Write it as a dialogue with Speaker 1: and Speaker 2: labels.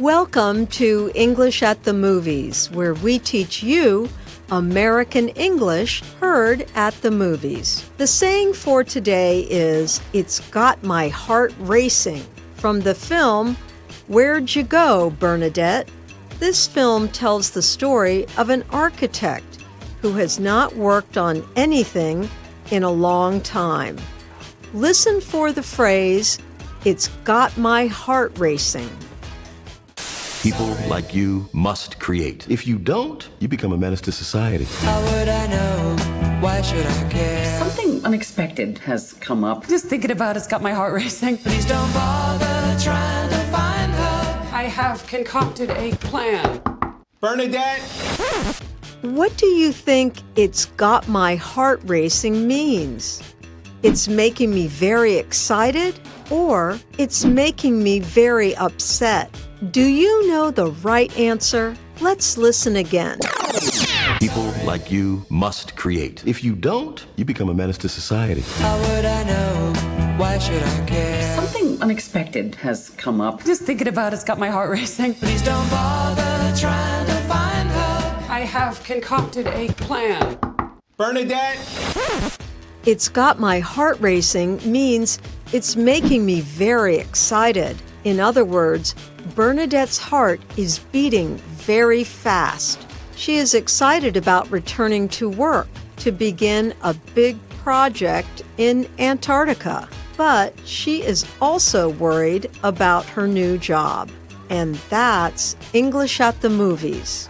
Speaker 1: Welcome to English at the Movies, where we teach you American English heard at the movies. The saying for today is, It's got my heart racing, from the film Where'd You Go, Bernadette? This film tells the story of an architect who has not worked on anything in a long time. Listen for the phrase, It's got my heart racing.
Speaker 2: People like you must create. If you don't, you become a menace to society.
Speaker 3: How would I know? Why should I care?
Speaker 4: Something unexpected has come up.
Speaker 5: Just thinking about it's got my heart racing.
Speaker 3: Please don't bother trying to find her.
Speaker 5: I have concocted a plan.
Speaker 6: Bernadette!
Speaker 1: What do you think it's got my heart racing means? It's making me very excited or it's making me very upset? Do you know the right answer? Let's listen again.
Speaker 2: People like you must create. If you don't, you become a menace to society.
Speaker 3: How would I know? Why should I care?
Speaker 4: Something unexpected has come up.
Speaker 5: Just thinking about it's got my heart racing.
Speaker 3: Please don't bother trying to find her.
Speaker 5: I have concocted a plan.
Speaker 6: Bernadette!
Speaker 1: It's got my heart racing means it's making me very excited. In other words, Bernadette's heart is beating very fast. She is excited about returning to work to begin a big project in Antarctica. But she is also worried about her new job. And that's English at the Movies.